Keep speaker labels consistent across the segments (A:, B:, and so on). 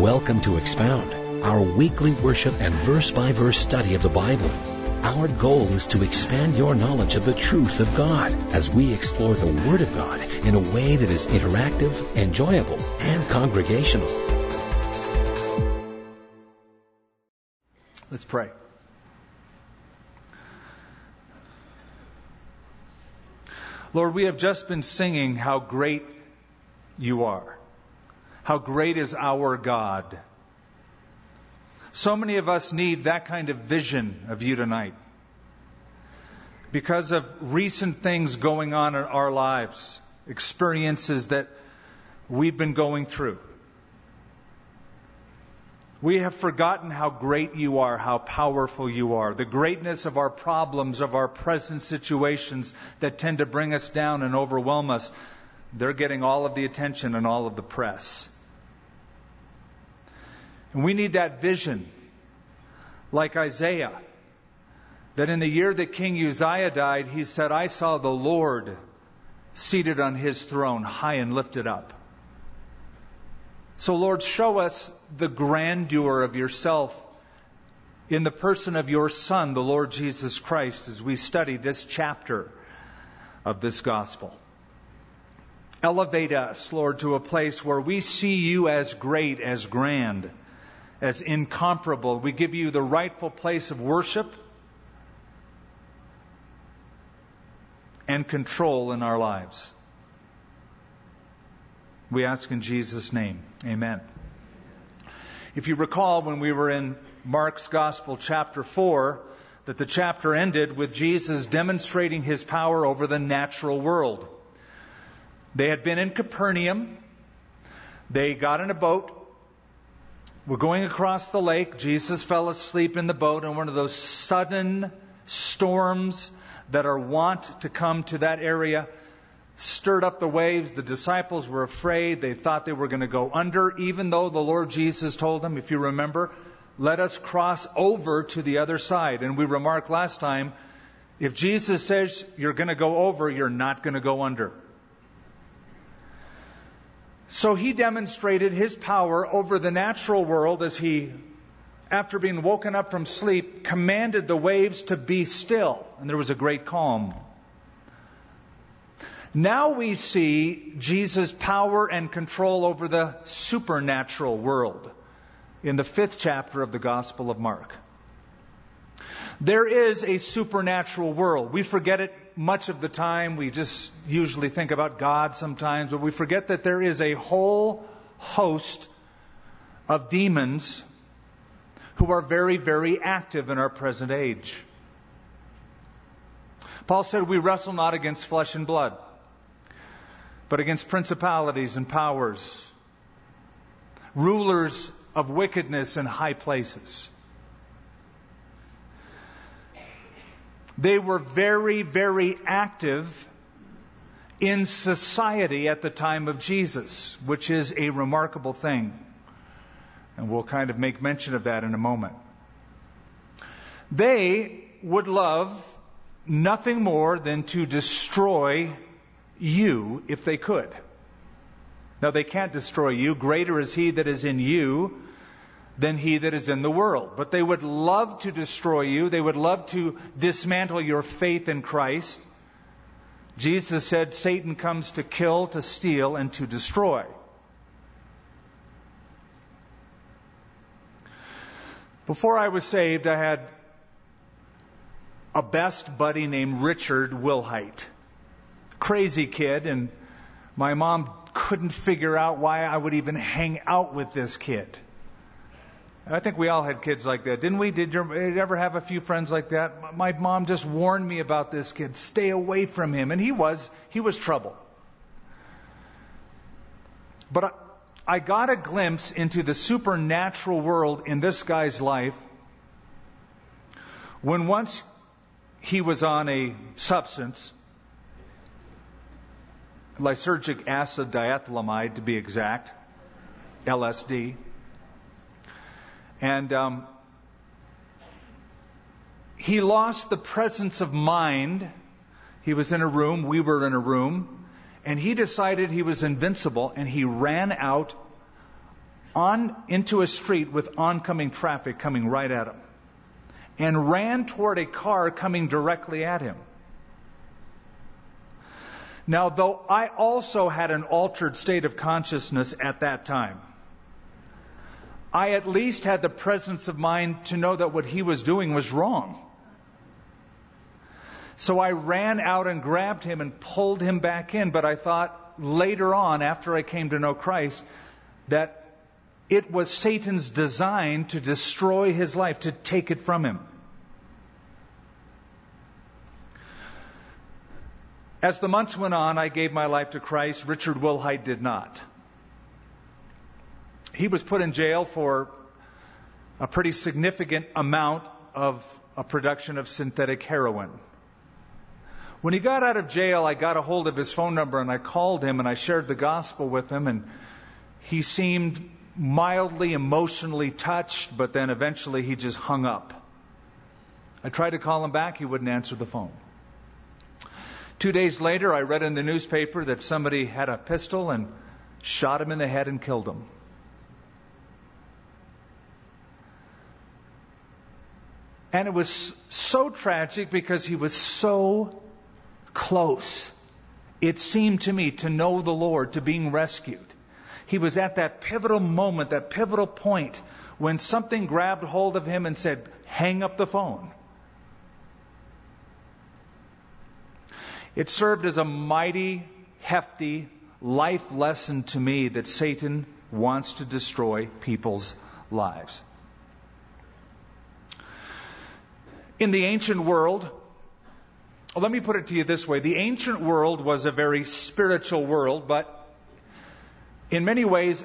A: Welcome to Expound, our weekly worship and verse by verse study of the Bible. Our goal is to expand your knowledge of the truth of God as we explore the Word of God in a way that is interactive, enjoyable, and congregational.
B: Let's pray. Lord, we have just been singing how great you are. How great is our God. So many of us need that kind of vision of you tonight. Because of recent things going on in our lives, experiences that we've been going through. We have forgotten how great you are, how powerful you are, the greatness of our problems, of our present situations that tend to bring us down and overwhelm us. They're getting all of the attention and all of the press. And we need that vision, like Isaiah, that in the year that King Uzziah died, he said, I saw the Lord seated on his throne, high and lifted up. So, Lord, show us the grandeur of yourself in the person of your Son, the Lord Jesus Christ, as we study this chapter of this gospel. Elevate us, Lord, to a place where we see you as great, as grand, as incomparable. We give you the rightful place of worship and control in our lives. We ask in Jesus' name. Amen. If you recall, when we were in Mark's Gospel, chapter 4, that the chapter ended with Jesus demonstrating his power over the natural world. They had been in Capernaum. They got in a boat. We're going across the lake. Jesus fell asleep in the boat in one of those sudden storms that are wont to come to that area stirred up the waves. The disciples were afraid. They thought they were going to go under, even though the Lord Jesus told them, if you remember, let us cross over to the other side. And we remarked last time, if Jesus says you're going to go over, you're not going to go under. So he demonstrated his power over the natural world as he, after being woken up from sleep, commanded the waves to be still. And there was a great calm. Now we see Jesus' power and control over the supernatural world in the fifth chapter of the Gospel of Mark. There is a supernatural world. We forget it much of the time. We just usually think about God sometimes, but we forget that there is a whole host of demons who are very, very active in our present age. Paul said, We wrestle not against flesh and blood but against principalities and powers, rulers of wickedness in high places. They were very, very active in society at the time of Jesus, which is a remarkable thing. And we'll kind of make mention of that in a moment. They would love nothing more than to destroy you if they could. Now, they can't destroy you. Greater is He that is in you than He that is in the world. But they would love to destroy you. They would love to dismantle your faith in Christ. Jesus said, Satan comes to kill, to steal, and to destroy. Before I was saved, I had a best buddy named Richard Wilhite crazy kid, and my mom couldn't figure out why I would even hang out with this kid. I think we all had kids like that, didn't we? Did you ever have a few friends like that? My mom just warned me about this kid. Stay away from him. And he was, he was trouble. But I, I got a glimpse into the supernatural world in this guy's life when once he was on a substance lysergic acid diethylamide to be exact, LSD. And um, he lost the presence of mind. He was in a room, we were in a room, and he decided he was invincible and he ran out on into a street with oncoming traffic coming right at him and ran toward a car coming directly at him. Now, though I also had an altered state of consciousness at that time, I at least had the presence of mind to know that what he was doing was wrong. So I ran out and grabbed him and pulled him back in, but I thought later on, after I came to know Christ, that it was Satan's design to destroy his life, to take it from him. As the months went on, I gave my life to Christ. Richard Wilhite did not. He was put in jail for a pretty significant amount of a production of synthetic heroin. When he got out of jail, I got a hold of his phone number and I called him and I shared the gospel with him and he seemed mildly emotionally touched, but then eventually he just hung up. I tried to call him back, he wouldn't answer the phone. Two days later, I read in the newspaper that somebody had a pistol and shot him in the head and killed him. And it was so tragic because he was so close. It seemed to me to know the Lord, to being rescued. He was at that pivotal moment, that pivotal point when something grabbed hold of him and said, hang up the phone. It served as a mighty, hefty life lesson to me that Satan wants to destroy people's lives. In the ancient world, let me put it to you this way the ancient world was a very spiritual world, but in many ways,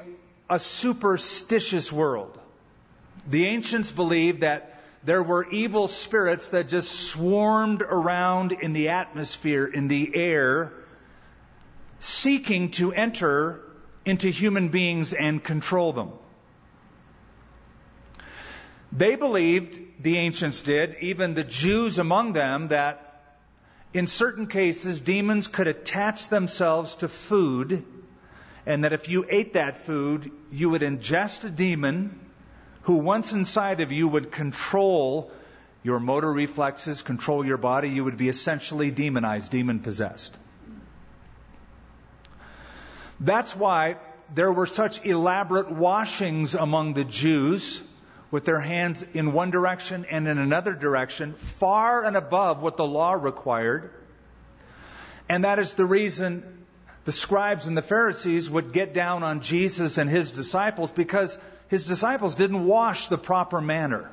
B: a superstitious world. The ancients believed that there were evil spirits that just swarmed around in the atmosphere, in the air, seeking to enter into human beings and control them. They believed, the ancients did, even the Jews among them, that in certain cases demons could attach themselves to food, and that if you ate that food, you would ingest a demon who once inside of you would control your motor reflexes, control your body, you would be essentially demonized, demon possessed. That's why there were such elaborate washings among the Jews with their hands in one direction and in another direction, far and above what the law required. And that is the reason the scribes and the Pharisees would get down on Jesus and his disciples because his disciples didn't wash the proper manner.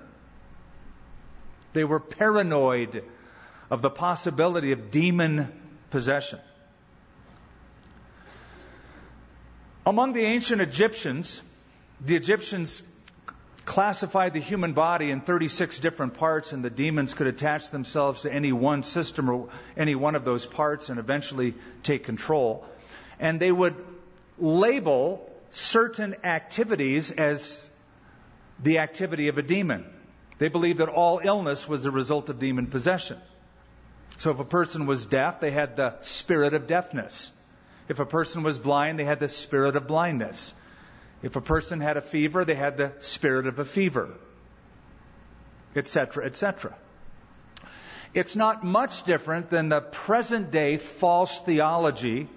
B: They were paranoid of the possibility of demon possession. Among the ancient Egyptians, the Egyptians classified the human body in 36 different parts, and the demons could attach themselves to any one system or any one of those parts and eventually take control. And they would label certain activities as the activity of a demon. They believed that all illness was the result of demon possession. So if a person was deaf, they had the spirit of deafness. If a person was blind, they had the spirit of blindness. If a person had a fever, they had the spirit of a fever, etc., etc. It's not much different than the present day false theology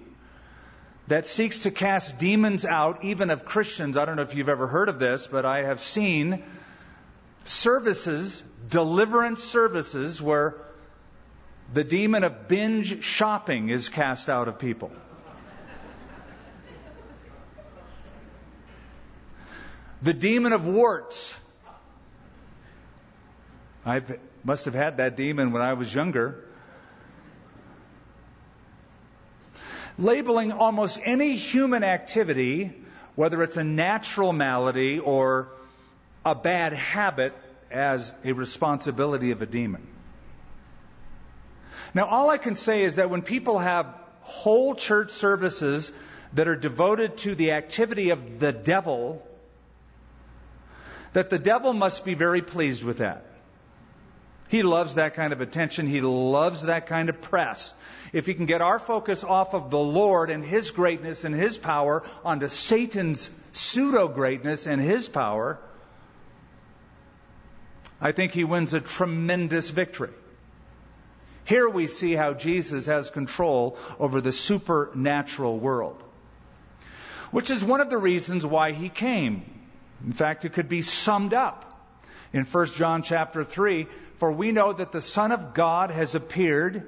B: that seeks to cast demons out, even of Christians. I don't know if you've ever heard of this, but I have seen services, deliverance services, where the demon of binge shopping is cast out of people. The demon of warts. I must have had that demon when I was younger. labeling almost any human activity, whether it's a natural malady or a bad habit, as a responsibility of a demon. Now, all I can say is that when people have whole church services that are devoted to the activity of the devil, that the devil must be very pleased with that. He loves that kind of attention. He loves that kind of press. if he can get our focus off of the Lord and his greatness and his power onto Satan's pseudo greatness and his power, I think he wins a tremendous victory. Here we see how Jesus has control over the supernatural world, which is one of the reasons why he came. In fact, it could be summed up in 1 John chapter 3, for we know that the Son of God has appeared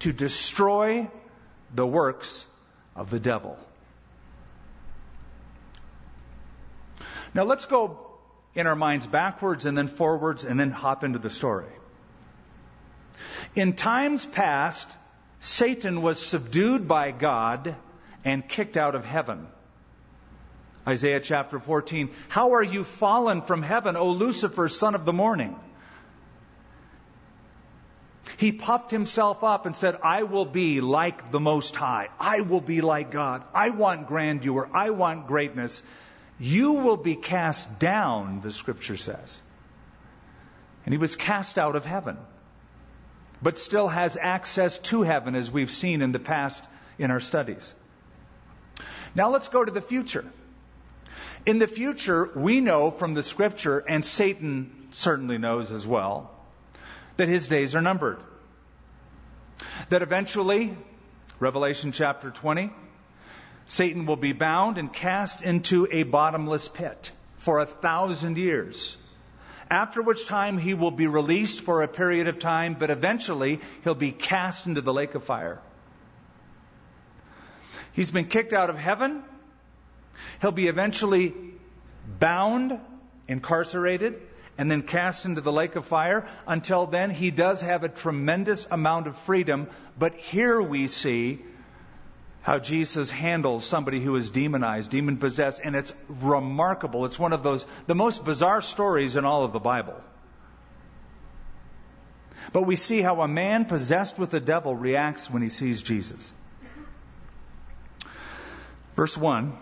B: to destroy the works of the devil. Now let's go in our minds backwards and then forwards and then hop into the story. In times past, Satan was subdued by God and kicked out of heaven. Isaiah chapter 14. How are you fallen from heaven, O Lucifer, son of the morning? He puffed himself up and said, I will be like the Most High. I will be like God. I want grandeur. I want greatness. You will be cast down, the scripture says. And he was cast out of heaven, but still has access to heaven, as we've seen in the past in our studies. Now let's go to the future. In the future, we know from the scripture, and Satan certainly knows as well, that his days are numbered. That eventually, Revelation chapter 20, Satan will be bound and cast into a bottomless pit for a thousand years. After which time he will be released for a period of time, but eventually he'll be cast into the lake of fire. He's been kicked out of heaven. He'll be eventually bound, incarcerated, and then cast into the lake of fire. Until then, he does have a tremendous amount of freedom. But here we see how Jesus handles somebody who is demonized, demon possessed, and it's remarkable. It's one of those, the most bizarre stories in all of the Bible. But we see how a man possessed with the devil reacts when he sees Jesus. Verse 1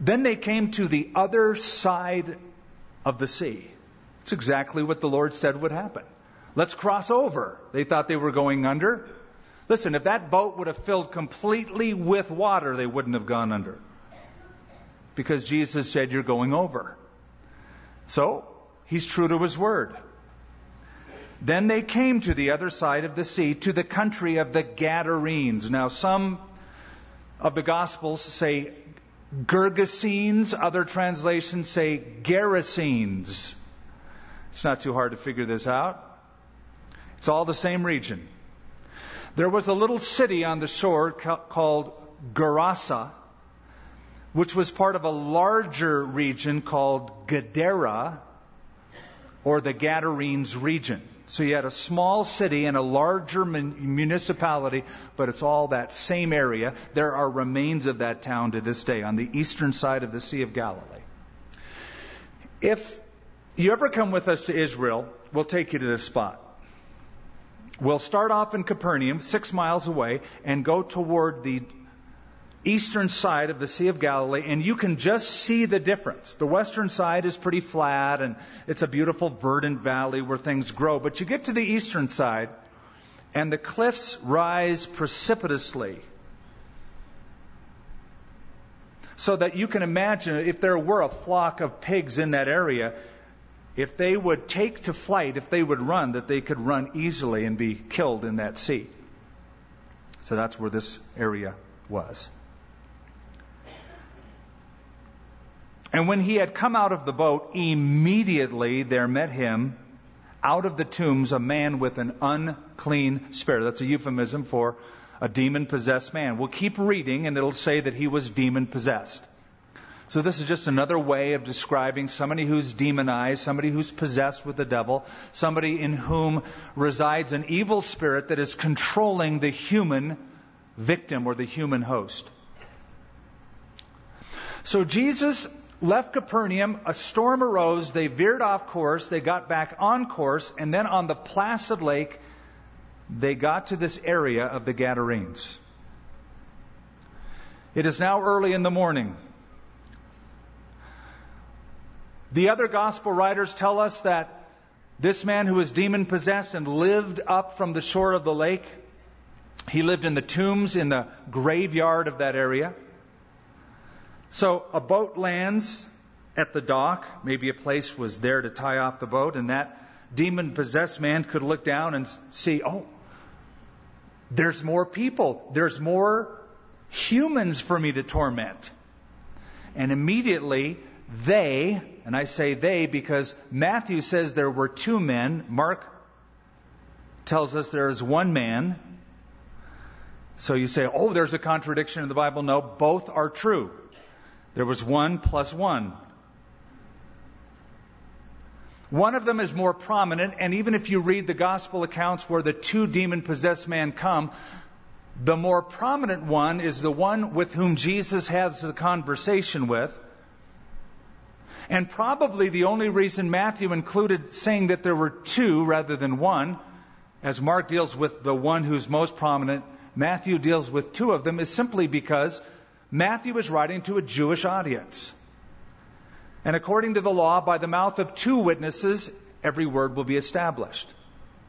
B: Then they came to the other side of the sea. It's exactly what the Lord said would happen. Let's cross over. They thought they were going under. Listen, if that boat would have filled completely with water, they wouldn't have gone under. Because Jesus said, You're going over. So, he's true to his word. Then they came to the other side of the sea, to the country of the Gadarenes. Now, some of the Gospels say Gergesenes, other translations say Gerasenes. It's not too hard to figure this out. It's all the same region. There was a little city on the shore called Gerasa, which was part of a larger region called Gadara, or the Gadarenes region. So you had a small city and a larger municipality, but it's all that same area. There are remains of that town to this day on the eastern side of the Sea of Galilee. If you ever come with us to Israel, we'll take you to this spot. We'll start off in Capernaum, six miles away, and go toward the eastern side of the Sea of Galilee, and you can just see the difference. The western side is pretty flat, and it's a beautiful verdant valley where things grow. But you get to the eastern side, and the cliffs rise precipitously. So that you can imagine if there were a flock of pigs in that area, if they would take to flight, if they would run, that they could run easily and be killed in that sea. So that's where this area was. And when he had come out of the boat, immediately there met him out of the tombs a man with an unclean spirit. That's a euphemism for a demon possessed man. We'll keep reading and it'll say that he was demon possessed. So this is just another way of describing somebody who's demonized, somebody who's possessed with the devil, somebody in whom resides an evil spirit that is controlling the human victim or the human host. So Jesus left Capernaum, a storm arose, they veered off course, they got back on course, and then on the placid lake, they got to this area of the Gadarenes. It is now early in the morning. The other gospel writers tell us that this man who was demon possessed and lived up from the shore of the lake He lived in the tombs in the graveyard of that area. So a boat lands at the dock. Maybe a place was there to tie off the boat, and that demon possessed man could look down and see, oh, there's more people. There's more humans for me to torment. And immediately they, and I say they because Matthew says there were two men, Mark tells us there is one man. So you say, oh, there's a contradiction in the Bible. No, both are true. There was one plus one. One of them is more prominent, and even if you read the gospel accounts where the two demon possessed men come, the more prominent one is the one with whom Jesus has the conversation with. And probably the only reason Matthew included saying that there were two rather than one, as Mark deals with the one who's most prominent, Matthew deals with two of them, is simply because Matthew is writing to a Jewish audience. And according to the law, by the mouth of two witnesses, every word will be established.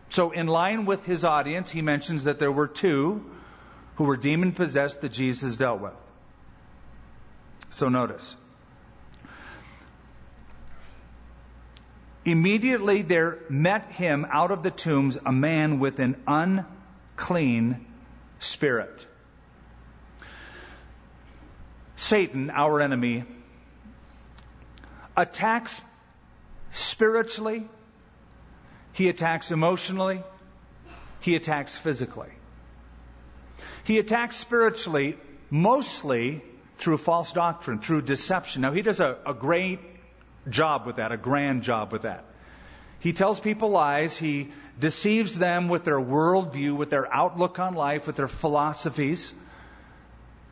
B: So, in line with his audience, he mentions that there were two who were demon possessed that Jesus dealt with. So, notice. Immediately there met him out of the tombs a man with an unclean spirit. Satan, our enemy, attacks spiritually, he attacks emotionally, he attacks physically. He attacks spiritually mostly through false doctrine, through deception. Now, he does a, a great job with that, a grand job with that. He tells people lies. He deceives them with their worldview, with their outlook on life, with their philosophies.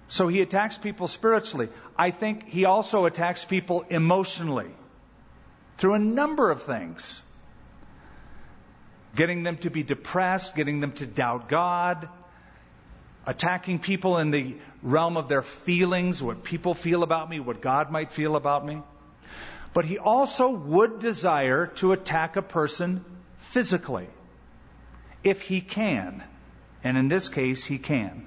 B: So he attacks people spiritually. I think he also attacks people emotionally through a number of things. Getting them to be depressed, getting them to doubt God, attacking people in the realm of their feelings, what people feel about me, what God might feel about me. But he also would desire to attack a person physically, if he can. And in this case, he can.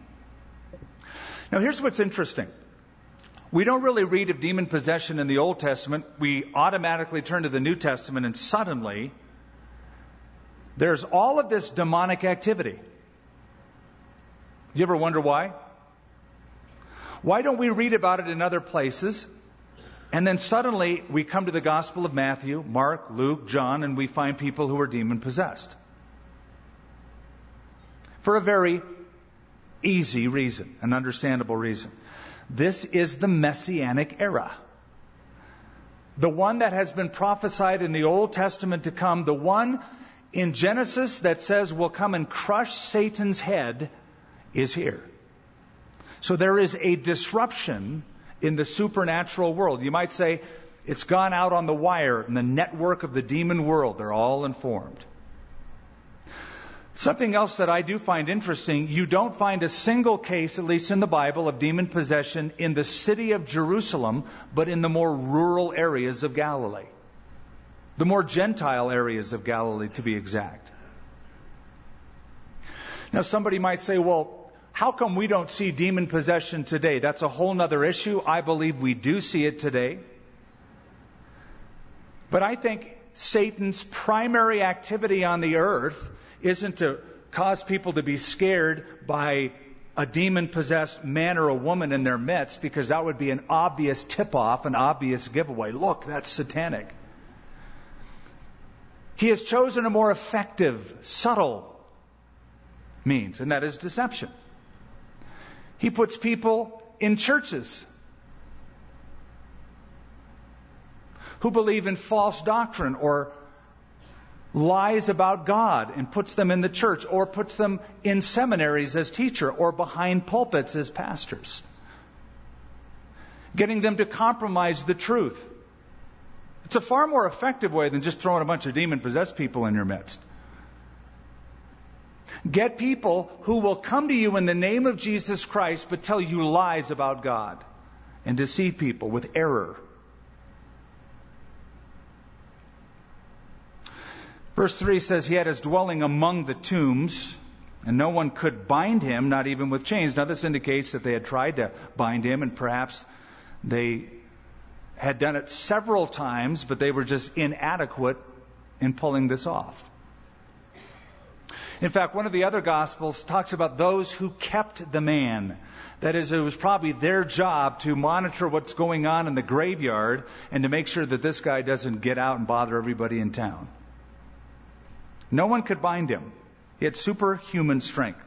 B: Now, here's what's interesting. We don't really read of demon possession in the Old Testament. We automatically turn to the New Testament, and suddenly there's all of this demonic activity. You ever wonder why? Why don't we read about it in other places? And then suddenly we come to the Gospel of Matthew, Mark, Luke, John, and we find people who are demon possessed. For a very easy reason, an understandable reason. This is the messianic era. The one that has been prophesied in the Old Testament to come, the one in Genesis that says will come and crush Satan's head, is here. So there is a disruption in the supernatural world. You might say it's gone out on the wire in the network of the demon world. They're all informed. Something else that I do find interesting, you don't find a single case, at least in the Bible, of demon possession in the city of Jerusalem, but in the more rural areas of Galilee. The more Gentile areas of Galilee, to be exact. Now, somebody might say, well, how come we don't see demon possession today? That's a whole other issue. I believe we do see it today. But I think Satan's primary activity on the earth isn't to cause people to be scared by a demon possessed man or a woman in their midst because that would be an obvious tip off, an obvious giveaway. Look, that's satanic. He has chosen a more effective, subtle means, and that is deception. He puts people in churches who believe in false doctrine or lies about God and puts them in the church or puts them in seminaries as teacher or behind pulpits as pastors. Getting them to compromise the truth. It's a far more effective way than just throwing a bunch of demon possessed people in your midst. Get people who will come to you in the name of Jesus Christ but tell you lies about God and deceive people with error. Verse 3 says, He had his dwelling among the tombs. And no one could bind him, not even with chains. Now, this indicates that they had tried to bind him, and perhaps they had done it several times, but they were just inadequate in pulling this off. In fact, one of the other Gospels talks about those who kept the man. That is, it was probably their job to monitor what's going on in the graveyard and to make sure that this guy doesn't get out and bother everybody in town. No one could bind him. He had superhuman strength.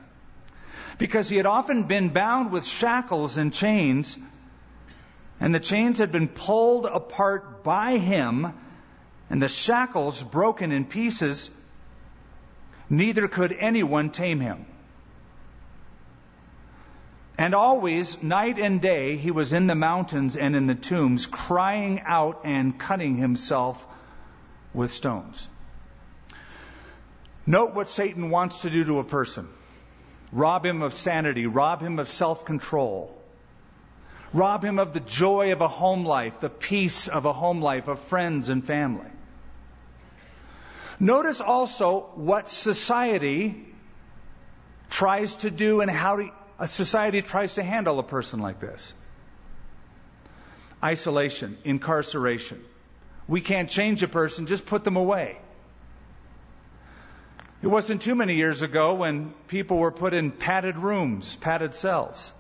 B: Because he had often been bound with shackles and chains, and the chains had been pulled apart by him, and the shackles broken in pieces, neither could anyone tame him. And always, night and day, he was in the mountains and in the tombs, crying out and cutting himself with stones. Note what Satan wants to do to a person rob him of sanity, rob him of self control, rob him of the joy of a home life, the peace of a home life, of friends and family. Notice also what society tries to do and how a society tries to handle a person like this isolation, incarceration. We can't change a person, just put them away. It wasn't too many years ago when people were put in padded rooms, padded cells.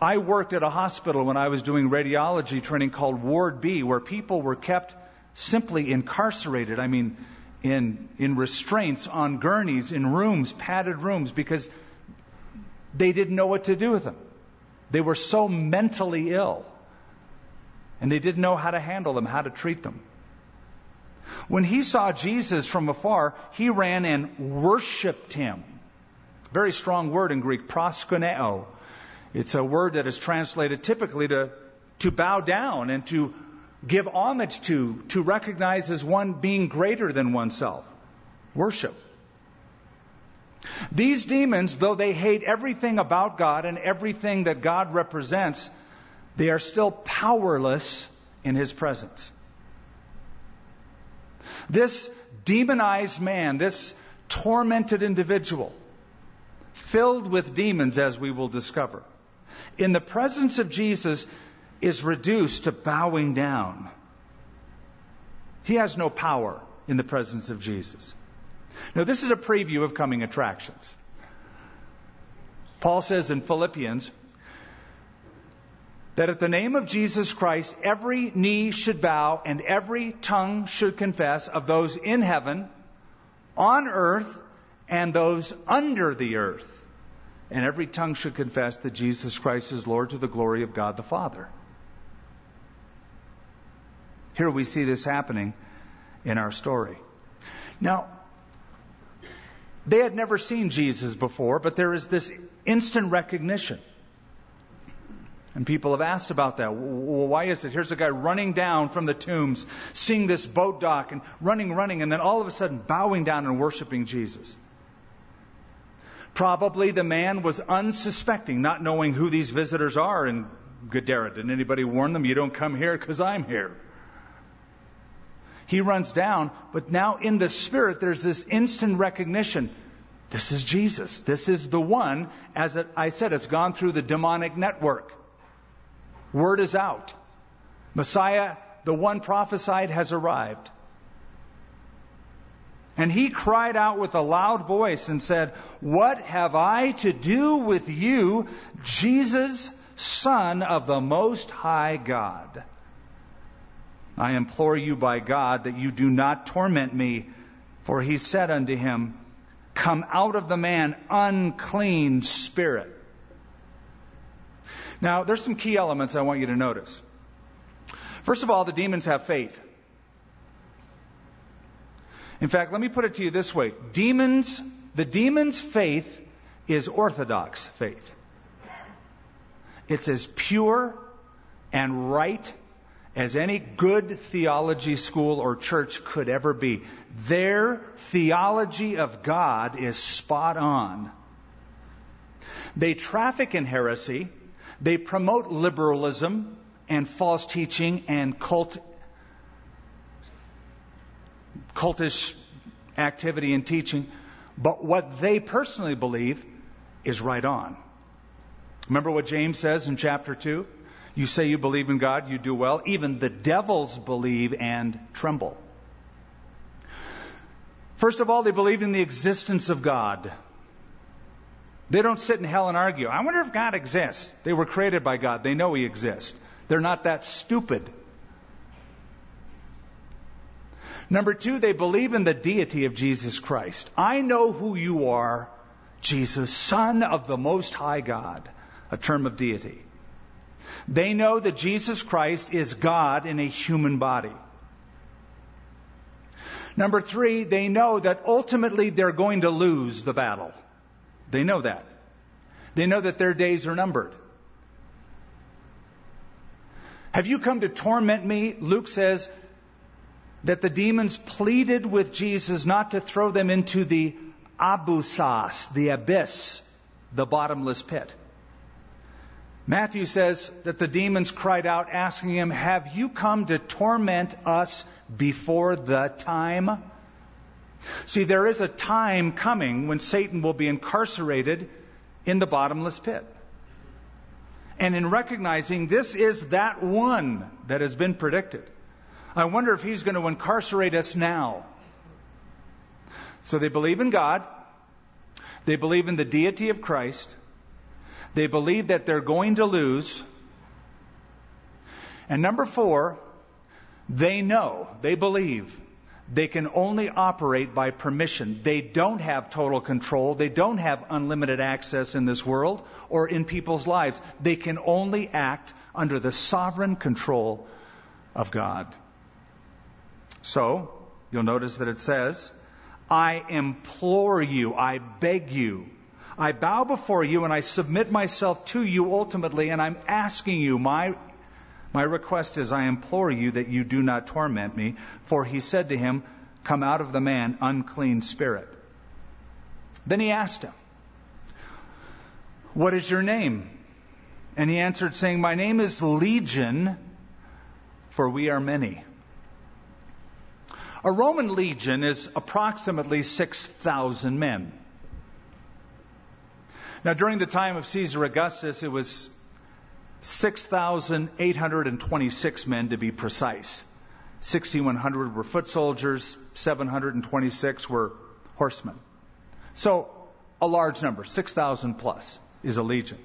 B: I worked at a hospital when I was doing radiology training called Ward B, where people were kept simply incarcerated. I mean, in, in restraints on gurneys, in rooms, padded rooms, because they didn't know what to do with them. They were so mentally ill. And they didn't know how to handle them, how to treat them. When he saw Jesus from afar, he ran and worshiped him. Very strong word in Greek, proskuneo. It's a word that is translated typically to, to bow down and to give homage to, to recognize as one being greater than oneself. Worship. These demons, though they hate everything about God and everything that God represents, they are still powerless in His presence. This demonized man, this tormented individual, filled with demons, as we will discover, in the presence of Jesus is reduced to bowing down. He has no power in the presence of Jesus. Now, this is a preview of coming attractions. Paul says in Philippians, that at the name of Jesus Christ, every knee should bow and every tongue should confess of those in heaven, on earth, and those under the earth. And every tongue should confess that Jesus Christ is Lord to the glory of God the Father. Here we see this happening in our story. Now, they had never seen Jesus before, but there is this instant recognition. And people have asked about that. Well, why is it? Here's a guy running down from the tombs, seeing this boat dock, and running, running, and then all of a sudden bowing down and worshiping Jesus. Probably the man was unsuspecting, not knowing who these visitors are in Gadara. Didn't anybody warn them? You don't come here because I'm here. He runs down, but now in the spirit, there's this instant recognition. This is Jesus. This is the one, as I said, it's gone through the demonic network. Word is out. Messiah, the one prophesied, has arrived. And he cried out with a loud voice and said, What have I to do with you, Jesus, Son of the Most High God? I implore you by God that you do not torment me. For he said unto him, Come out of the man, unclean spirit. Now, there's some key elements I want you to notice. First of all, the demons have faith. In fact, let me put it to you this way. Demons, the demon's faith is orthodox faith. It's as pure and right as any good theology school or church could ever be. Their theology of God is spot on. They traffic in heresy they promote liberalism and false teaching and cult, cultish activity and teaching, but what they personally believe is right on. Remember what James says in chapter 2? You say you believe in God, you do well. Even the devils believe and tremble. First of all, they believe in the existence of God. They don't sit in hell and argue. I wonder if God exists. They were created by God. They know He exists. They're not that stupid. Number two, they believe in the deity of Jesus Christ. I know who you are, Jesus, Son of the Most High God, a term of deity. They know that Jesus Christ is God in a human body. Number three, they know that ultimately they're going to lose the battle. They know that. They know that their days are numbered. Have you come to torment me? Luke says that the demons pleaded with Jesus not to throw them into the abyssos, the abyss, the bottomless pit. Matthew says that the demons cried out, asking him, Have you come to torment us before the time? See, there is a time coming when Satan will be incarcerated in the bottomless pit. And in recognizing this is that one that has been predicted, I wonder if he's going to incarcerate us now. So they believe in God, they believe in the deity of Christ, they believe that they're going to lose. And number four, they know, they believe they can only operate by permission. They don't have total control. They don't have unlimited access in this world or in people's lives. They can only act under the sovereign control of God. So, you'll notice that it says, I implore you, I beg you, I bow before you and I submit myself to you ultimately, and I'm asking you, my my request is, I implore you that you do not torment me. For he said to him, Come out of the man, unclean spirit. Then he asked him, What is your name? And he answered, saying, My name is Legion, for we are many. A Roman legion is approximately 6,000 men. Now, during the time of Caesar Augustus, it was 6,826 men to be precise. 6,100 were foot soldiers, 726 were horsemen. So, a large number, 6,000 plus, is a legion.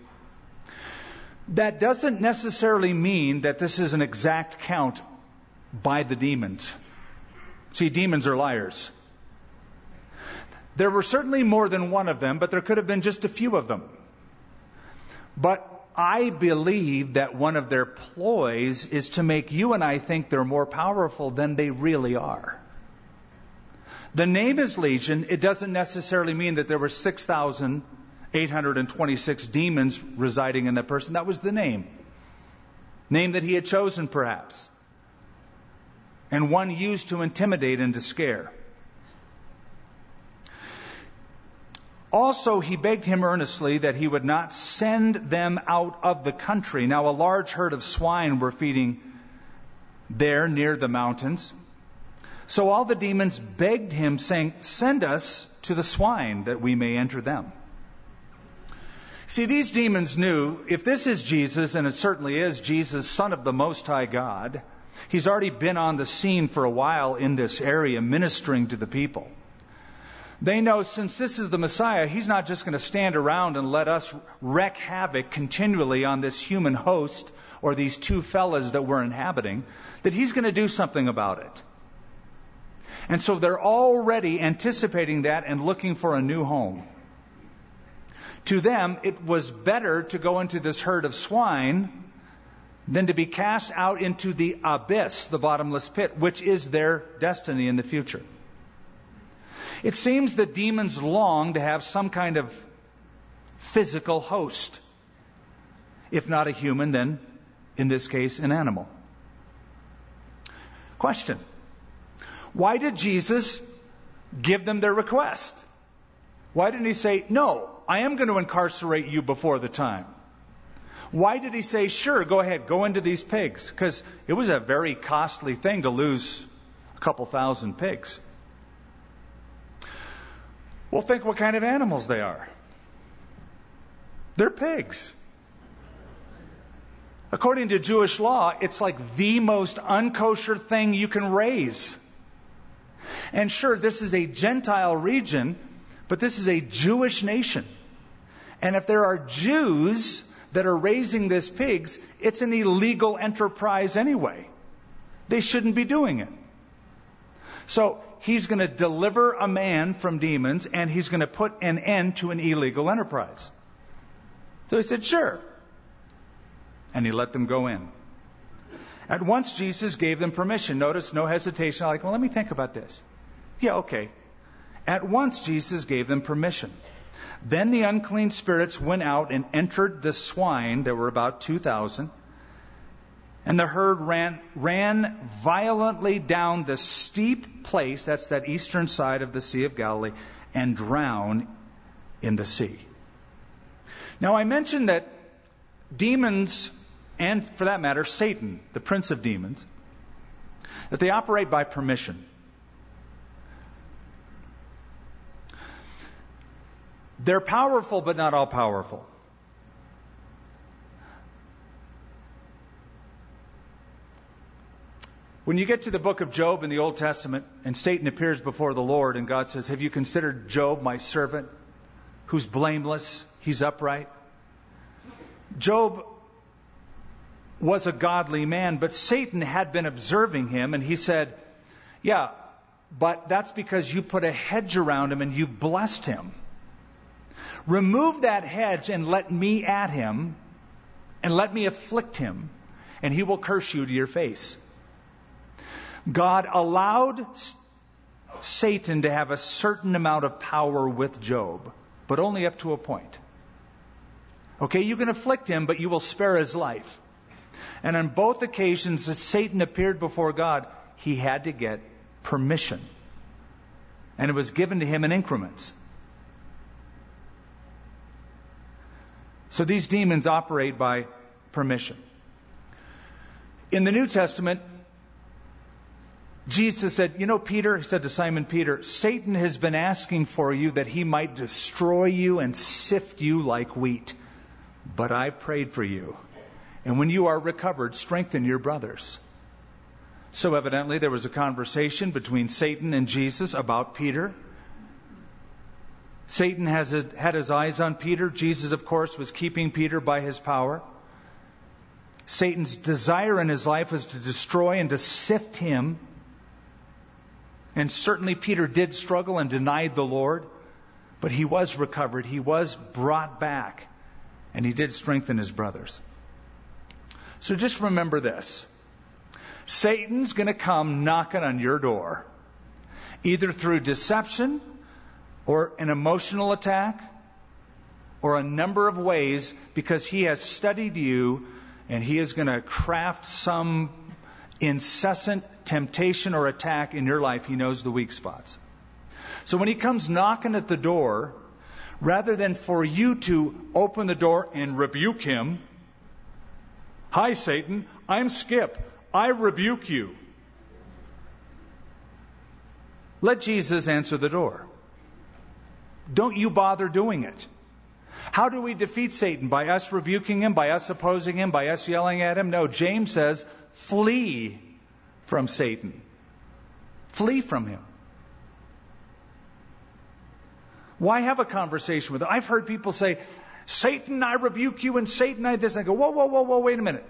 B: That doesn't necessarily mean that this is an exact count by the demons. See, demons are liars. There were certainly more than one of them, but there could have been just a few of them. But I believe that one of their ploys is to make you and I think they're more powerful than they really are. The name is Legion. It doesn't necessarily mean that there were 6,826 demons residing in that person. That was the name. Name that he had chosen, perhaps. And one used to intimidate and to scare. Also, he begged him earnestly that he would not send them out of the country. Now, a large herd of swine were feeding there near the mountains. So all the demons begged him, saying, Send us to the swine that we may enter them. See, these demons knew if this is Jesus, and it certainly is Jesus, Son of the Most High God, he's already been on the scene for a while in this area ministering to the people. They know since this is the Messiah, he's not just going to stand around and let us wreak havoc continually on this human host or these two fellas that we're inhabiting, that he's going to do something about it. And so they're already anticipating that and looking for a new home. To them, it was better to go into this herd of swine than to be cast out into the abyss, the bottomless pit, which is their destiny in the future. It seems that demons long to have some kind of physical host. If not a human, then in this case, an animal. Question Why did Jesus give them their request? Why didn't he say, No, I am going to incarcerate you before the time? Why did he say, Sure, go ahead, go into these pigs? Because it was a very costly thing to lose a couple thousand pigs. Well, think what kind of animals they are. They're pigs. According to Jewish law, it's like the most unkosher thing you can raise. And sure, this is a Gentile region, but this is a Jewish nation. And if there are Jews that are raising these pigs, it's an illegal enterprise anyway. They shouldn't be doing it. So he's going to deliver a man from demons and he's going to put an end to an illegal enterprise. So he said, sure. And he let them go in. At once Jesus gave them permission. Notice no hesitation. Like, well, let me think about this. Yeah, okay. At once Jesus gave them permission. Then the unclean spirits went out and entered the swine. There were about 2,000. And the herd ran, ran violently down the steep place, that's that eastern side of the Sea of Galilee, and drowned in the sea. Now, I mentioned that demons, and for that matter, Satan, the prince of demons, that they operate by permission. They're powerful, but not all powerful. When you get to the book of Job in the Old Testament, and Satan appears before the Lord, and God says, Have you considered Job, my servant, who's blameless? He's upright. Job was a godly man, but Satan had been observing him, and he said, Yeah, but that's because you put a hedge around him and you blessed him. Remove that hedge and let me at him, and let me afflict him, and he will curse you to your face. God allowed Satan to have a certain amount of power with Job, but only up to a point. Okay, you can afflict him, but you will spare his life. And on both occasions that Satan appeared before God, he had to get permission. And it was given to him in increments. So these demons operate by permission. In the New Testament, Jesus said, You know, Peter, he said to Simon Peter, Satan has been asking for you that he might destroy you and sift you like wheat. But I prayed for you. And when you are recovered, strengthen your brothers. So evidently, there was a conversation between Satan and Jesus about Peter. Satan has had his eyes on Peter. Jesus, of course, was keeping Peter by his power. Satan's desire in his life was to destroy and to sift him. And certainly Peter did struggle and denied the Lord, but he was recovered. He was brought back, and he did strengthen his brothers. So just remember this Satan's going to come knocking on your door, either through deception or an emotional attack or a number of ways because he has studied you and he is going to craft some incessant temptation or attack in your life. He knows the weak spots. So when he comes knocking at the door, rather than for you to open the door and rebuke him, Hi, Satan, I'm Skip. I rebuke you. Let Jesus answer the door. Don't you bother doing it. How do we defeat Satan? By us rebuking him, by us opposing him, by us yelling at him? No, James says, flee from Satan. Flee from him. Why have a conversation with him? I've heard people say, Satan, I rebuke you, and Satan, I this. I go, whoa, whoa, whoa, whoa, wait a minute.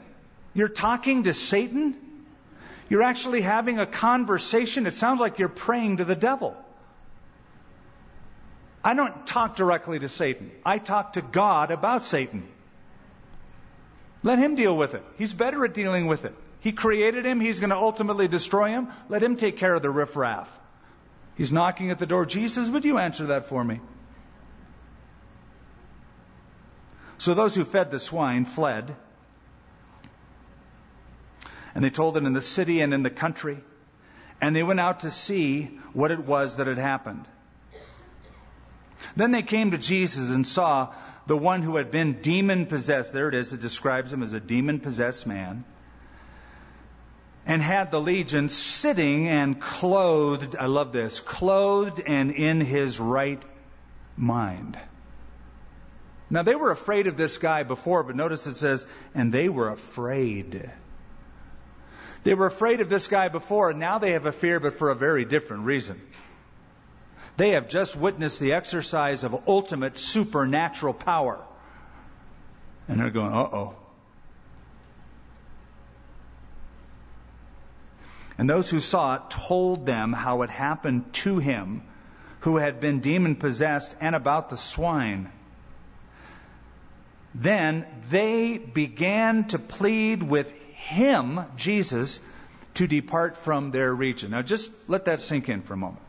B: You're talking to Satan? You're actually having a conversation. It sounds like you're praying to the devil. I don't talk directly to Satan. I talk to God about Satan. Let him deal with it. He's better at dealing with it. He created him. He's going to ultimately destroy him. Let him take care of the riffraff. He's knocking at the door. Jesus, would you answer that for me? So those who fed the swine fled. And they told it in the city and in the country. And they went out to see what it was that had happened. Then they came to Jesus and saw the one who had been demon possessed. There it is. It describes him as a demon possessed man. And had the legion sitting and clothed, I love this, clothed and in his right mind. Now, they were afraid of this guy before, but notice it says, and they were afraid. They were afraid of this guy before, and now they have a fear, but for a very different reason. They have just witnessed the exercise of ultimate supernatural power. And they're going, uh oh. And those who saw it told them how it happened to him who had been demon possessed and about the swine. Then they began to plead with him, Jesus, to depart from their region. Now just let that sink in for a moment.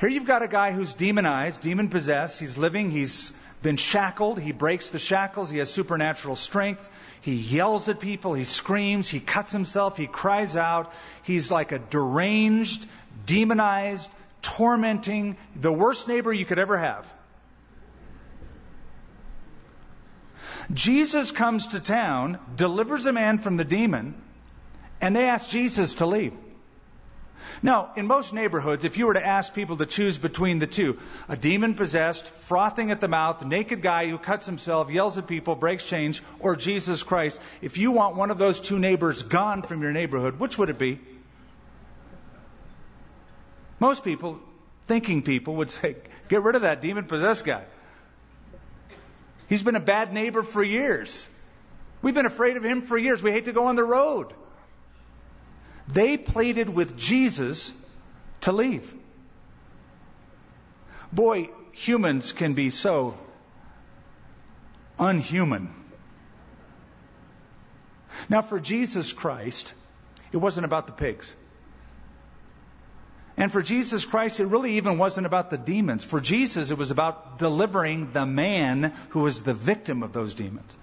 B: Here you've got a guy who's demonized, demon possessed. He's living, he's been shackled. He breaks the shackles. He has supernatural strength. He yells at people. He screams. He cuts himself. He cries out. He's like a deranged, demonized, tormenting, the worst neighbor you could ever have. Jesus comes to town, delivers a man from the demon, and they ask Jesus to leave. Now, in most neighborhoods, if you were to ask people to choose between the two, a demon possessed, frothing at the mouth, naked guy who cuts himself, yells at people, breaks chains, or Jesus Christ, if you want one of those two neighbors gone from your neighborhood, which would it be? Most people, thinking people, would say, get rid of that demon possessed guy. He's been a bad neighbor for years. We've been afraid of him for years. We hate to go on the road. They pleaded with Jesus to leave. Boy, humans can be so unhuman. Now, for Jesus Christ, it wasn't about the pigs. And for Jesus Christ, it really even wasn't about the demons. For Jesus, it was about delivering the man who was the victim of those demons.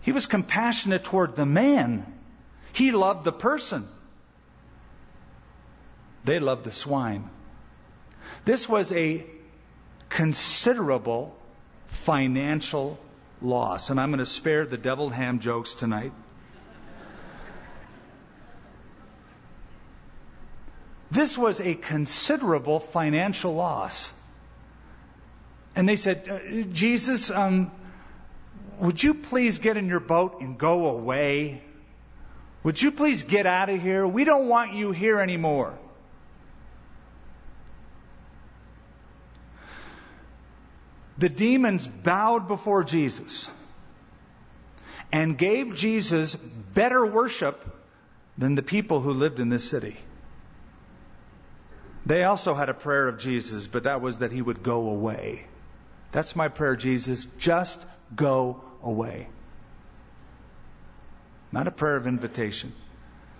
B: He was compassionate toward the man he loved the person. They loved the swine. This was a considerable financial loss. And I'm going to spare the deviled ham jokes tonight. This was a considerable financial loss. And they said, uh, Jesus, um, would you please get in your boat and go away? Would you please get out of here? We don't want you here anymore. The demons bowed before Jesus and gave Jesus better worship than the people who lived in this city. They also had a prayer of Jesus, but that was that he would go away. That's my prayer, Jesus. Just go away. Not a prayer of invitation.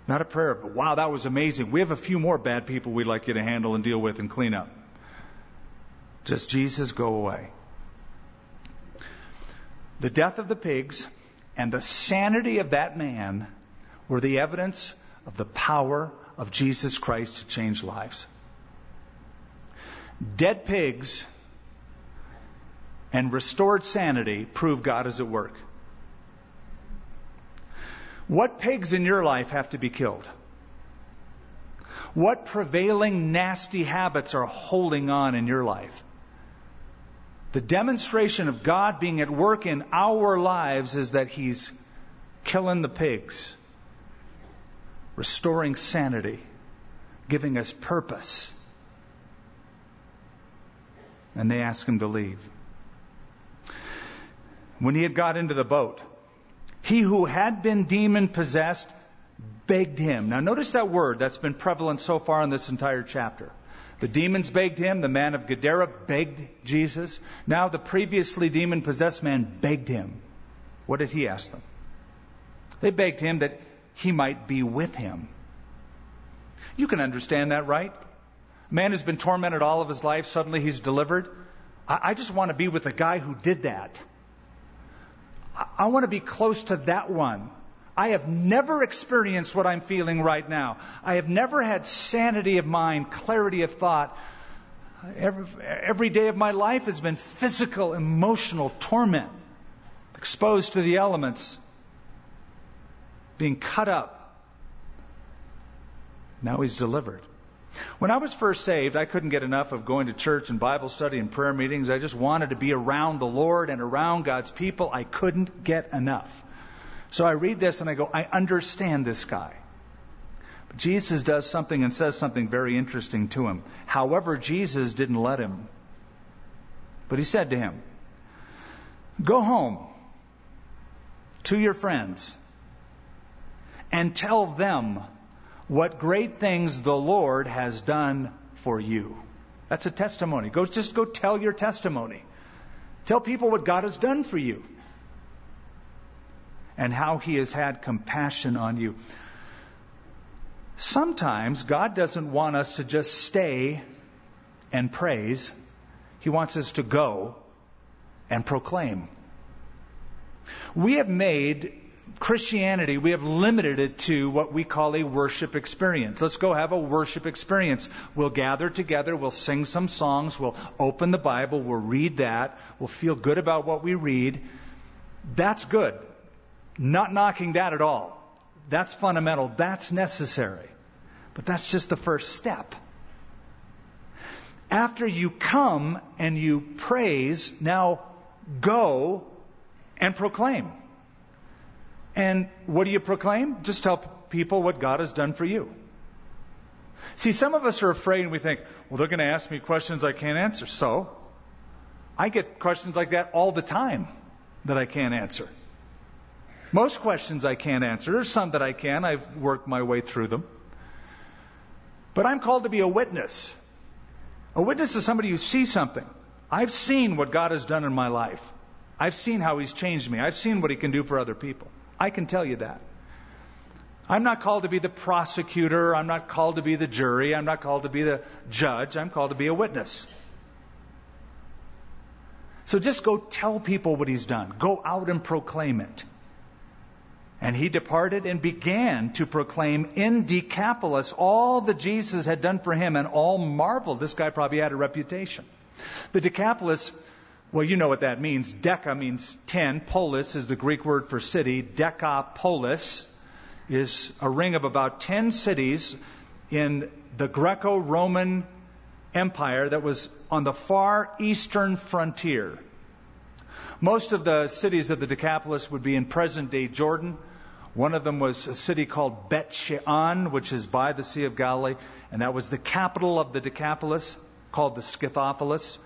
B: Not a prayer of, wow, that was amazing. We have a few more bad people we'd like you to handle and deal with and clean up. Just Jesus, go away. The death of the pigs and the sanity of that man were the evidence of the power of Jesus Christ to change lives. Dead pigs and restored sanity prove God is at work. What pigs in your life have to be killed? What prevailing nasty habits are holding on in your life? The demonstration of God being at work in our lives is that He's killing the pigs, restoring sanity, giving us purpose. And they ask Him to leave. When he had got into the boat, he who had been demon possessed begged him. Now, notice that word that's been prevalent so far in this entire chapter. The demons begged him. The man of Gadara begged Jesus. Now, the previously demon possessed man begged him. What did he ask them? They begged him that he might be with him. You can understand that, right? Man who's been tormented all of his life, suddenly he's delivered. I, I just want to be with the guy who did that. I want to be close to that one. I have never experienced what I'm feeling right now. I have never had sanity of mind, clarity of thought. Every, every day of my life has been physical, emotional torment, exposed to the elements, being cut up. Now he's delivered. When I was first saved, I couldn't get enough of going to church and Bible study and prayer meetings. I just wanted to be around the Lord and around God's people. I couldn't get enough. So I read this and I go, I understand this guy. But Jesus does something and says something very interesting to him. However, Jesus didn't let him. But he said to him, Go home to your friends and tell them what great things the Lord has done for you. That's a testimony. Go just go tell your testimony. Tell people what God has done for you and how he has had compassion on you. Sometimes God doesn't want us to just stay and praise. He wants us to go and proclaim. We have made Christianity, we have limited it to what we call a worship experience. Let's go have a worship experience. We'll gather together, we'll sing some songs, we'll open the Bible, we'll read that, we'll feel good about what we read. That's good. Not knocking that at all. That's fundamental, that's necessary. But that's just the first step. After you come and you praise, now go and proclaim. And what do you proclaim? Just tell people what God has done for you. See, some of us are afraid and we think, well, they're going to ask me questions I can't answer. So, I get questions like that all the time that I can't answer. Most questions I can't answer. There's some that I can. I've worked my way through them. But I'm called to be a witness. A witness is somebody who sees something. I've seen what God has done in my life. I've seen how He's changed me. I've seen what He can do for other people. I can tell you that. I'm not called to be the prosecutor. I'm not called to be the jury. I'm not called to be the judge. I'm called to be a witness. So just go tell people what he's done. Go out and proclaim it. And he departed and began to proclaim in Decapolis all that Jesus had done for him, and all marveled. This guy probably had a reputation. The Decapolis well, you know what that means. Deca means ten. Polis is the Greek word for city. Decapolis is a ring of about ten cities in the Greco Roman Empire that was on the far eastern frontier. Most of the cities of the Decapolis would be in present day Jordan. One of them was a city called Bet Shean, which is by the Sea of Galilee, and that was the capital of the Decapolis, called the Scythopolis.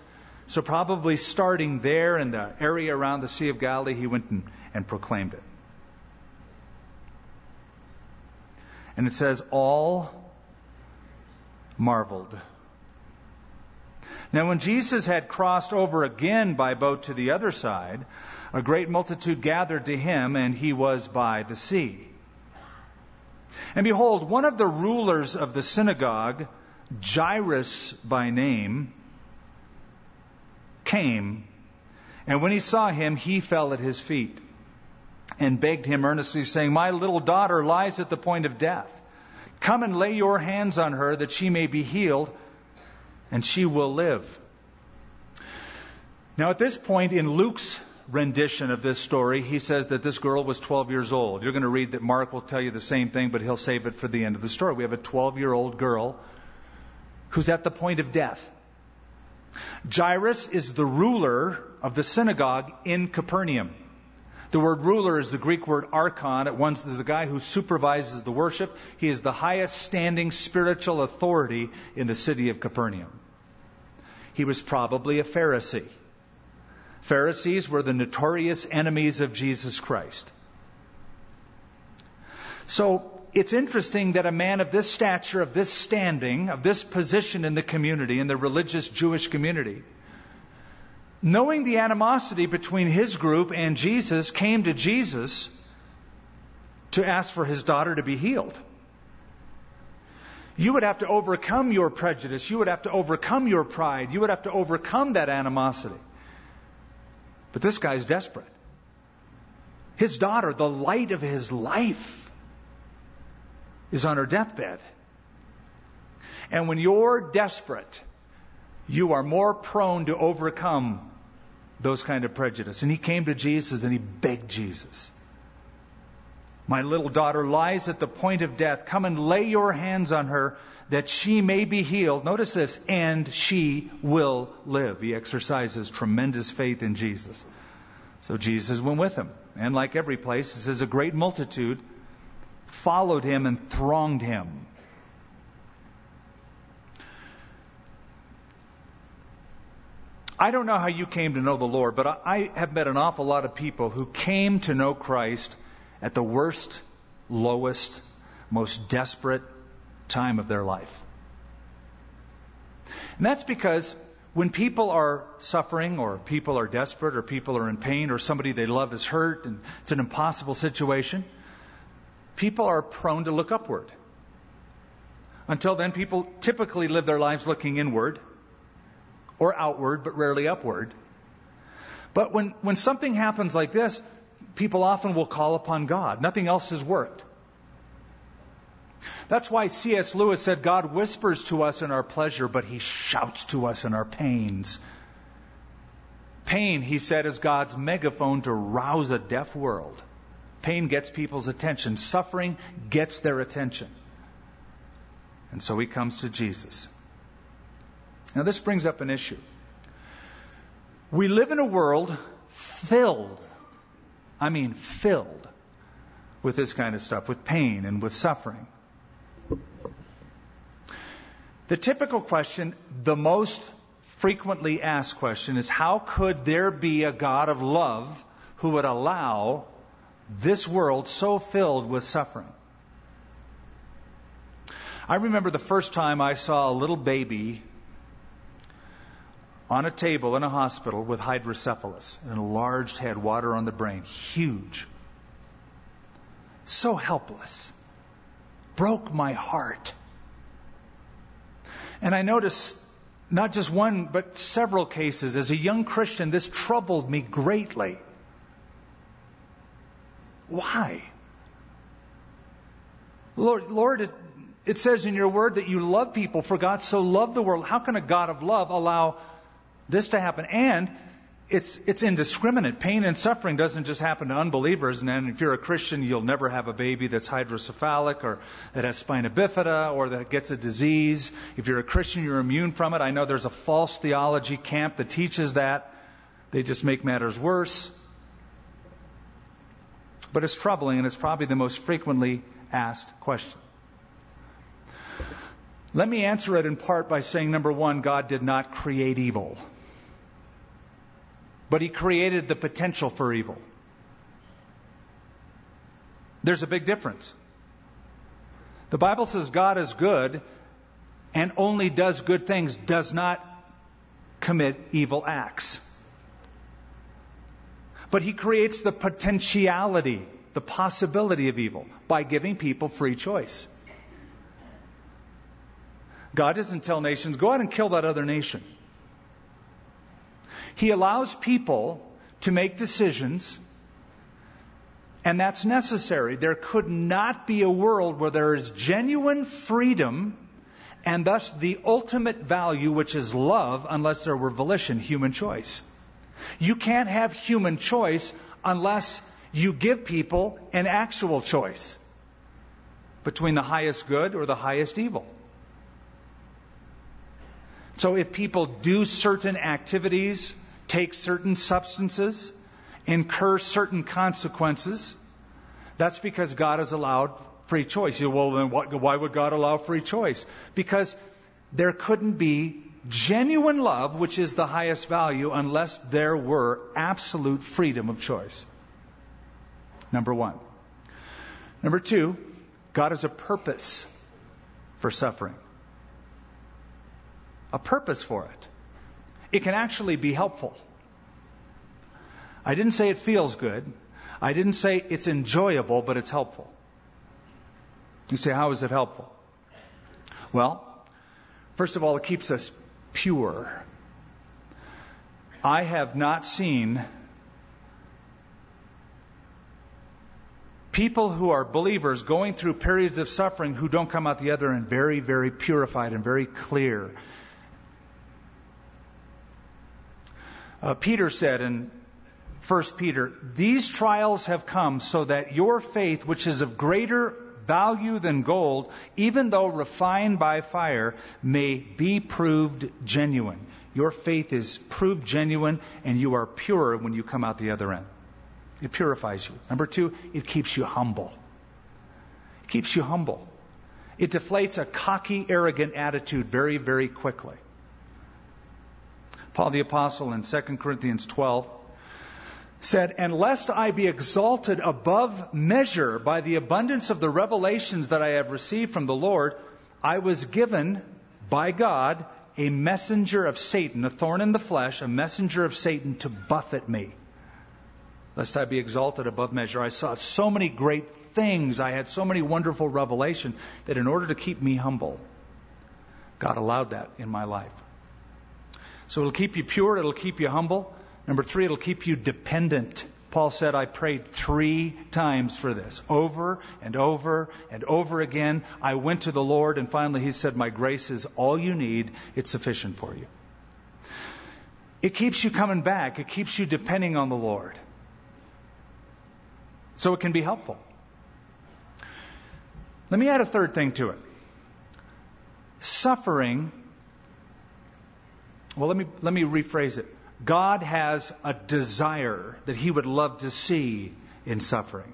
B: So, probably starting there in the area around the Sea of Galilee, he went and, and proclaimed it. And it says, All marveled. Now, when Jesus had crossed over again by boat to the other side, a great multitude gathered to him, and he was by the sea. And behold, one of the rulers of the synagogue, Jairus by name, came, and when he saw him, he fell at his feet and begged him earnestly, saying, My little daughter lies at the point of death. Come and lay your hands on her that she may be healed, and she will live. Now, at this point in Luke's rendition of this story, he says that this girl was 12 years old. You're going to read that Mark will tell you the same thing, but he'll save it for the end of the story. We have a 12 year old girl who's at the point of death. Jairus is the ruler of the synagogue in Capernaum. The word ruler is the Greek word archon. It one's the guy who supervises the worship. He is the highest standing spiritual authority in the city of Capernaum. He was probably a Pharisee. Pharisees were the notorious enemies of Jesus Christ. So it's interesting that a man of this stature, of this standing, of this position in the community, in the religious Jewish community, knowing the animosity between his group and Jesus, came to Jesus to ask for his daughter to be healed. You would have to overcome your prejudice. You would have to overcome your pride. You would have to overcome that animosity. But this guy's desperate. His daughter, the light of his life, is on her deathbed. And when you're desperate, you are more prone to overcome those kind of prejudice. And he came to Jesus and he begged Jesus. My little daughter lies at the point of death. Come and lay your hands on her that she may be healed. Notice this, and she will live. He exercises tremendous faith in Jesus. So Jesus went with him. And like every place, it says a great multitude followed him and thronged him. I don't know how you came to know the Lord, but I have met an awful lot of people who came to know Christ at the worst, lowest, most desperate time of their life. And that's because when people are suffering or people are desperate or people are in pain or somebody they love is hurt and it's an impossible situation, people are prone to look upward. Until then, people typically live their lives looking inward or outward, but rarely upward. But when, when something happens like this, people often will call upon God. Nothing else has worked. That's why C.S. Lewis said God whispers to us in our pleasure, but he shouts to us in our pains. Pain, he said, is God's megaphone to rouse a deaf world. Pain gets people's attention. Suffering gets their attention. And so he comes to Jesus. Now, this brings up an issue. We live in a world filled, I mean, filled with this kind of stuff, with pain and with suffering. The typical question, the most frequently asked question, is how could there be a God of love who would allow this world so filled with suffering? I remember the first time I saw a little baby on a table in a hospital with hydrocephalus, an enlarged head, water on the brain, huge. So helpless. Broke my heart. And I noticed not just one, but several cases. As a young Christian, this troubled me greatly. Why? Lord, Lord, it says in your word that you love people, for God so loved the world. How can a God of love allow this to happen. And it's, it's indiscriminate. Pain and suffering doesn't just happen to unbelievers. And if you're a Christian, you'll never have a baby that's hydrocephalic or that has spina bifida or that gets a disease. If you're a Christian, you're immune from it. I know there's a false theology camp that teaches that. They just make matters worse. But it's troubling and it's probably the most frequently asked question. Let me answer it in part by saying number one, God did not create evil but he created the potential for evil. There's a big difference. The Bible says God is good and only does good things, does not commit evil acts. But he creates the potentiality, the possibility of evil by giving people free choice. God doesn't tell nations, go out and kill that other nation. He allows people to make decisions, and that's necessary. There could not be a world where there is genuine freedom and thus the ultimate value, which is love, unless there were volition, human choice. You can't have human choice unless you give people an actual choice between the highest good or the highest evil. So if people do certain activities, take certain substances, incur certain consequences, that's because God has allowed free choice. You, well, then what, why would God allow free choice? Because there couldn't be genuine love, which is the highest value, unless there were absolute freedom of choice. Number one. Number two, God has a purpose for suffering a purpose for it. It can actually be helpful. I didn't say it feels good. I didn't say it's enjoyable, but it's helpful. You say, how is it helpful? Well, first of all, it keeps us pure. I have not seen people who are believers going through periods of suffering who don't come out the other end very, very purified and very clear Uh, Peter said in 1 Peter, these trials have come so that your faith, which is of greater value than gold, even though refined by fire, may be proved genuine. Your faith is proved genuine, and you are pure when you come out the other end. It purifies you. Number two, it keeps you humble. It keeps you humble. It deflates a cocky, arrogant attitude very, very quickly. Paul the Apostle in 2 Corinthians 12 said, And lest I be exalted above measure by the abundance of the revelations that I have received from the Lord, I was given by God a messenger of Satan, a thorn in the flesh, a messenger of Satan to buffet me, lest I be exalted above measure. I saw so many great things, I had so many wonderful revelations that in order to keep me humble, God allowed that in my life. So it'll keep you pure, it'll keep you humble. Number three, it'll keep you dependent. Paul said, I prayed three times for this, over and over and over again. I went to the Lord, and finally he said, My grace is all you need, it's sufficient for you. It keeps you coming back, it keeps you depending on the Lord. So it can be helpful. Let me add a third thing to it. Suffering, well, let me, let me rephrase it. God has a desire that he would love to see in suffering.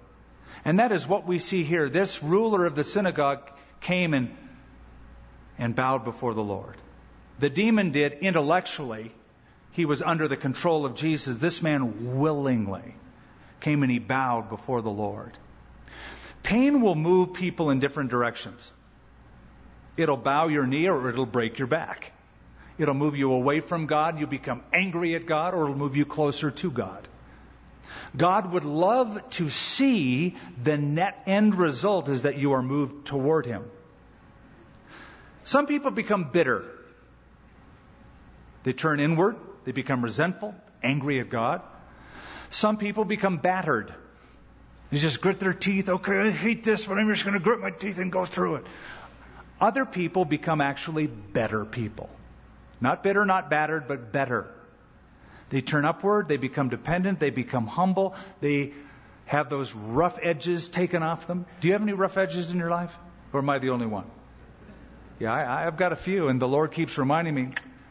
B: And that is what we see here. This ruler of the synagogue came and, and bowed before the Lord. The demon did intellectually. He was under the control of Jesus. This man willingly came and he bowed before the Lord. Pain will move people in different directions. It'll bow your knee or it'll break your back. It'll move you away from God. You become angry at God, or it'll move you closer to God. God would love to see the net end result is that you are moved toward Him. Some people become bitter. They turn inward. They become resentful, angry at God. Some people become battered. They just grit their teeth. Okay, I hate this, but I'm just going to grit my teeth and go through it. Other people become actually better people. Not bitter, not battered, but better. They turn upward, they become dependent, they become humble, they have those rough edges taken off them. Do you have any rough edges in your life? Or am I the only one? Yeah, I, have got a few, and the Lord keeps reminding me,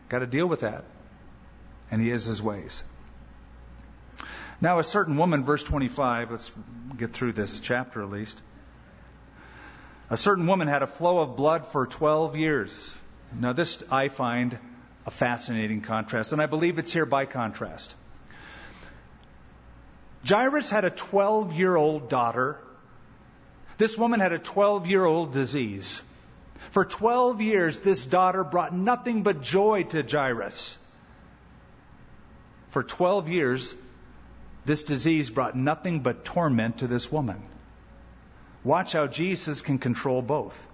B: got to deal with that. And He is His ways. Now, a certain woman, verse 25, let's get through this chapter at least. A certain woman had a flow of blood for 12 years. Now, this I find a fascinating contrast, and I believe it's here by contrast. Jairus had a 12 year old daughter. This woman had a 12 year old disease. For 12 years, this daughter brought nothing but joy to Jairus. For 12 years, this disease brought nothing but torment to this woman. Watch how Jesus can control both.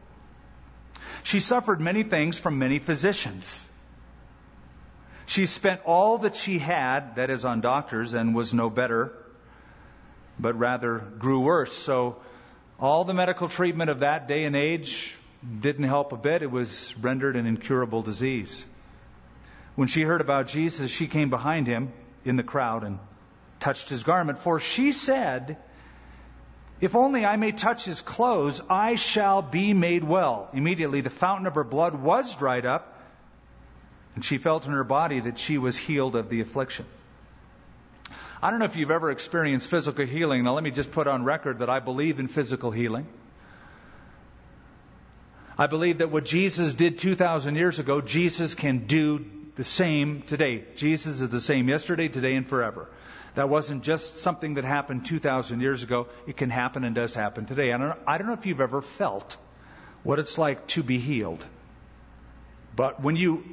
B: She suffered many things from many physicians. She spent all that she had, that is on doctors, and was no better, but rather grew worse. So all the medical treatment of that day and age didn't help a bit. It was rendered an incurable disease. When she heard about Jesus, she came behind him in the crowd and touched his garment, for she said, If only I may touch his clothes, I shall be made well. Immediately the fountain of her blood was dried up and she felt in her body that she was healed of the affliction. I don't know if you've ever experienced physical healing. Now, let me just put on record that I believe in physical healing. I believe that what Jesus did 2,000 years ago, Jesus can do the same today. Jesus is the same yesterday, today, and forever. That wasn't just something that happened 2,000 years ago. It can happen and does happen today. I don't, I don't know if you've ever felt what it's like to be healed. But when you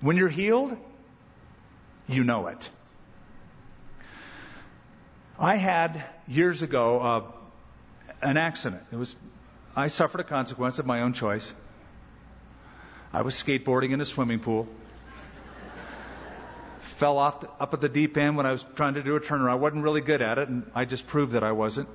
B: when you're healed, you know it. I had years ago uh, an accident. It was I suffered a consequence of my own choice. I was skateboarding in a swimming pool. Fell off the, up at the deep end when I was trying to do a turnaround. I wasn't really good at it, and I just proved that I wasn't.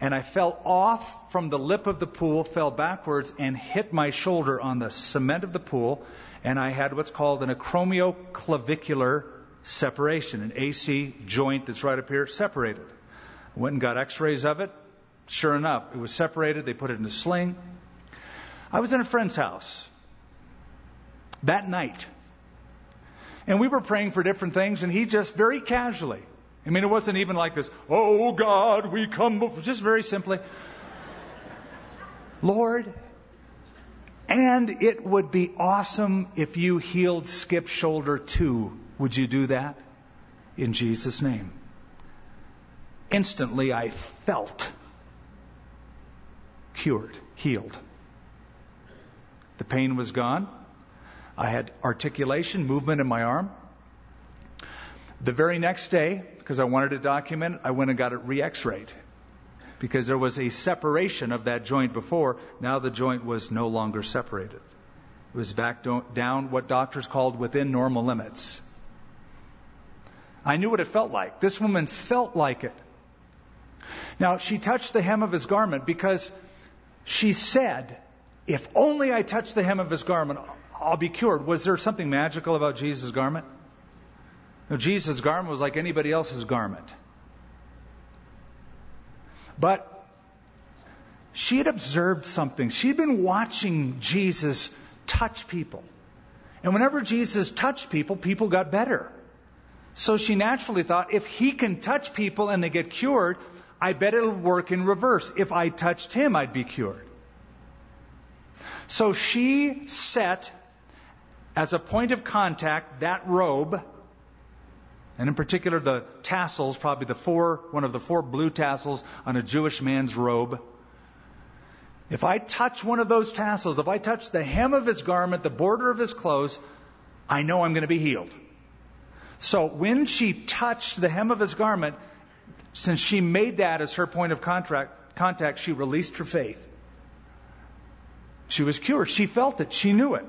B: And I fell off from the lip of the pool, fell backwards, and hit my shoulder on the cement of the pool and I had what's called an acromioclavicular separation, an AC joint that's right up here, separated. I went and got x rays of it. Sure enough, it was separated. They put it in a sling. I was in a friend's house that night. And we were praying for different things, and he just very casually, I mean, it wasn't even like this, oh God, we come, before, just very simply, Lord, and it would be awesome if you healed Skip's shoulder too. Would you do that? In Jesus' name. Instantly, I felt cured, healed. The pain was gone. I had articulation, movement in my arm. The very next day, because I wanted to document it, I went and got it re x rayed. Because there was a separation of that joint before, now the joint was no longer separated. It was back down what doctors called within normal limits. I knew what it felt like. This woman felt like it. Now, she touched the hem of his garment because she said, If only I touch the hem of his garment, I'll be cured. Was there something magical about Jesus' garment? No, Jesus' garment was like anybody else's garment. But she had observed something. She'd been watching Jesus touch people. And whenever Jesus touched people, people got better. So she naturally thought, if he can touch people and they get cured, I bet it'll work in reverse. If I touched him, I'd be cured. So she set as a point of contact that robe, and in particular the tassels, probably the four, one of the four blue tassels on a Jewish man's robe. If I touch one of those tassels, if I touch the hem of his garment, the border of his clothes, I know I'm going to be healed. So when she touched the hem of his garment, since she made that as her point of contract, contact, she released her faith. She was cured. She felt it. She knew it.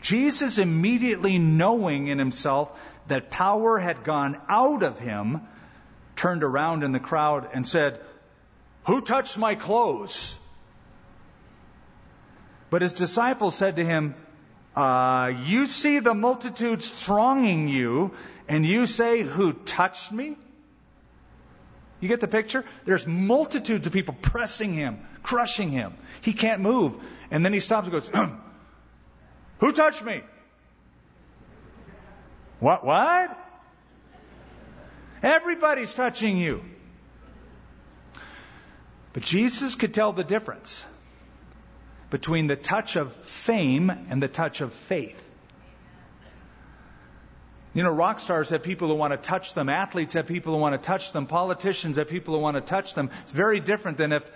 B: Jesus, immediately knowing in himself that power had gone out of him, turned around in the crowd and said, Who touched my clothes? But his disciples said to him, uh, You see the multitudes thronging you, and you say, Who touched me? You get the picture? There's multitudes of people pressing him, crushing him. He can't move. And then he stops and goes, Who touched me? What? What? Everybody's touching you. But Jesus could tell the difference between the touch of fame and the touch of faith. You know, rock stars have people who want to touch them, athletes have people who want to touch them, politicians have people who want to touch them. It's very different than if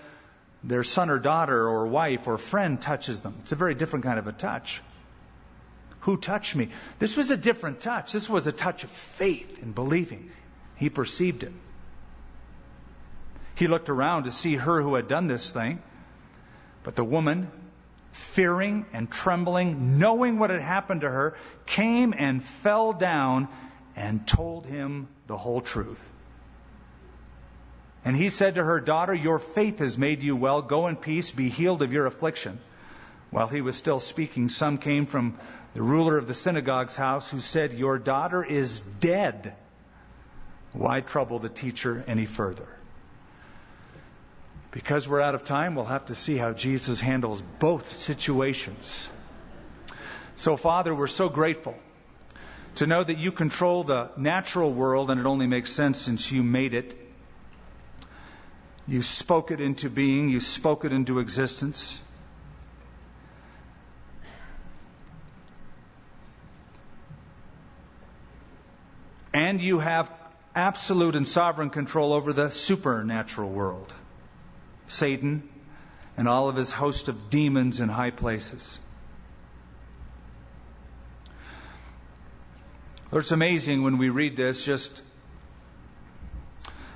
B: their son or daughter or wife or friend touches them. It's a very different kind of a touch. Who touched me? This was a different touch. This was a touch of faith and believing. He perceived it. He looked around to see her who had done this thing. But the woman, fearing and trembling, knowing what had happened to her, came and fell down and told him the whole truth. And he said to her, Daughter, your faith has made you well. Go in peace, be healed of your affliction. While he was still speaking, some came from the ruler of the synagogue's house who said, Your daughter is dead. Why trouble the teacher any further? Because we're out of time, we'll have to see how Jesus handles both situations. So, Father, we're so grateful to know that you control the natural world, and it only makes sense since you made it. You spoke it into being, you spoke it into existence. And you have absolute and sovereign control over the supernatural world. Satan, and all of his host of demons in high places. It's amazing when we read this just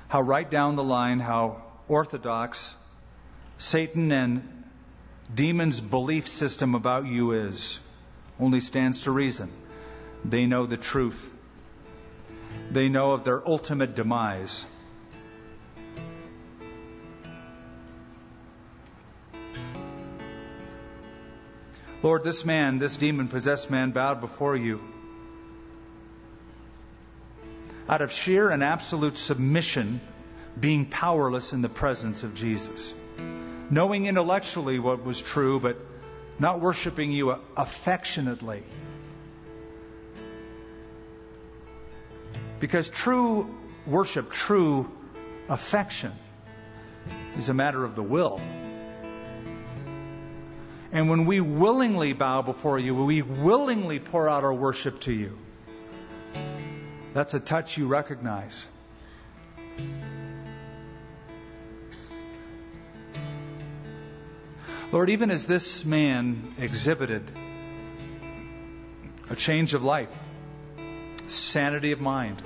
B: how right down the line, how orthodox Satan and demons' belief system about you is. Only stands to reason. They know the truth. They know of their ultimate demise. Lord, this man, this demon possessed man, bowed before you. out of sheer and absolute submission, being powerless in the presence of Jesus. Knowing intellectually what was true, but not worshiping you affectionately. Because true worship, true affection, is a matter of the will. And when we willingly bow before you, we willingly pour out our worship to you, that's a touch you recognize. Lord, even as this man exhibited a change of life, sanity of mind,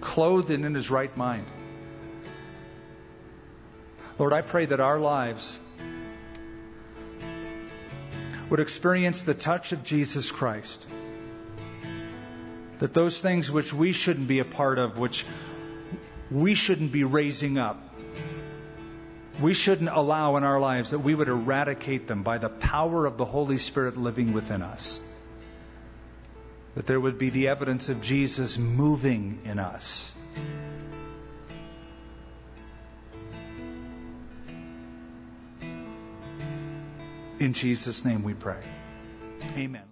B: clothed and in his right mind. Lord, I pray that our lives would experience the touch of Jesus Christ. That those things which we shouldn't be a part of, which we shouldn't be raising up, we shouldn't allow in our lives, that we would eradicate them by the power of the Holy Spirit living within us. That there would be the evidence of Jesus moving in us. In Jesus' name we pray. Amen.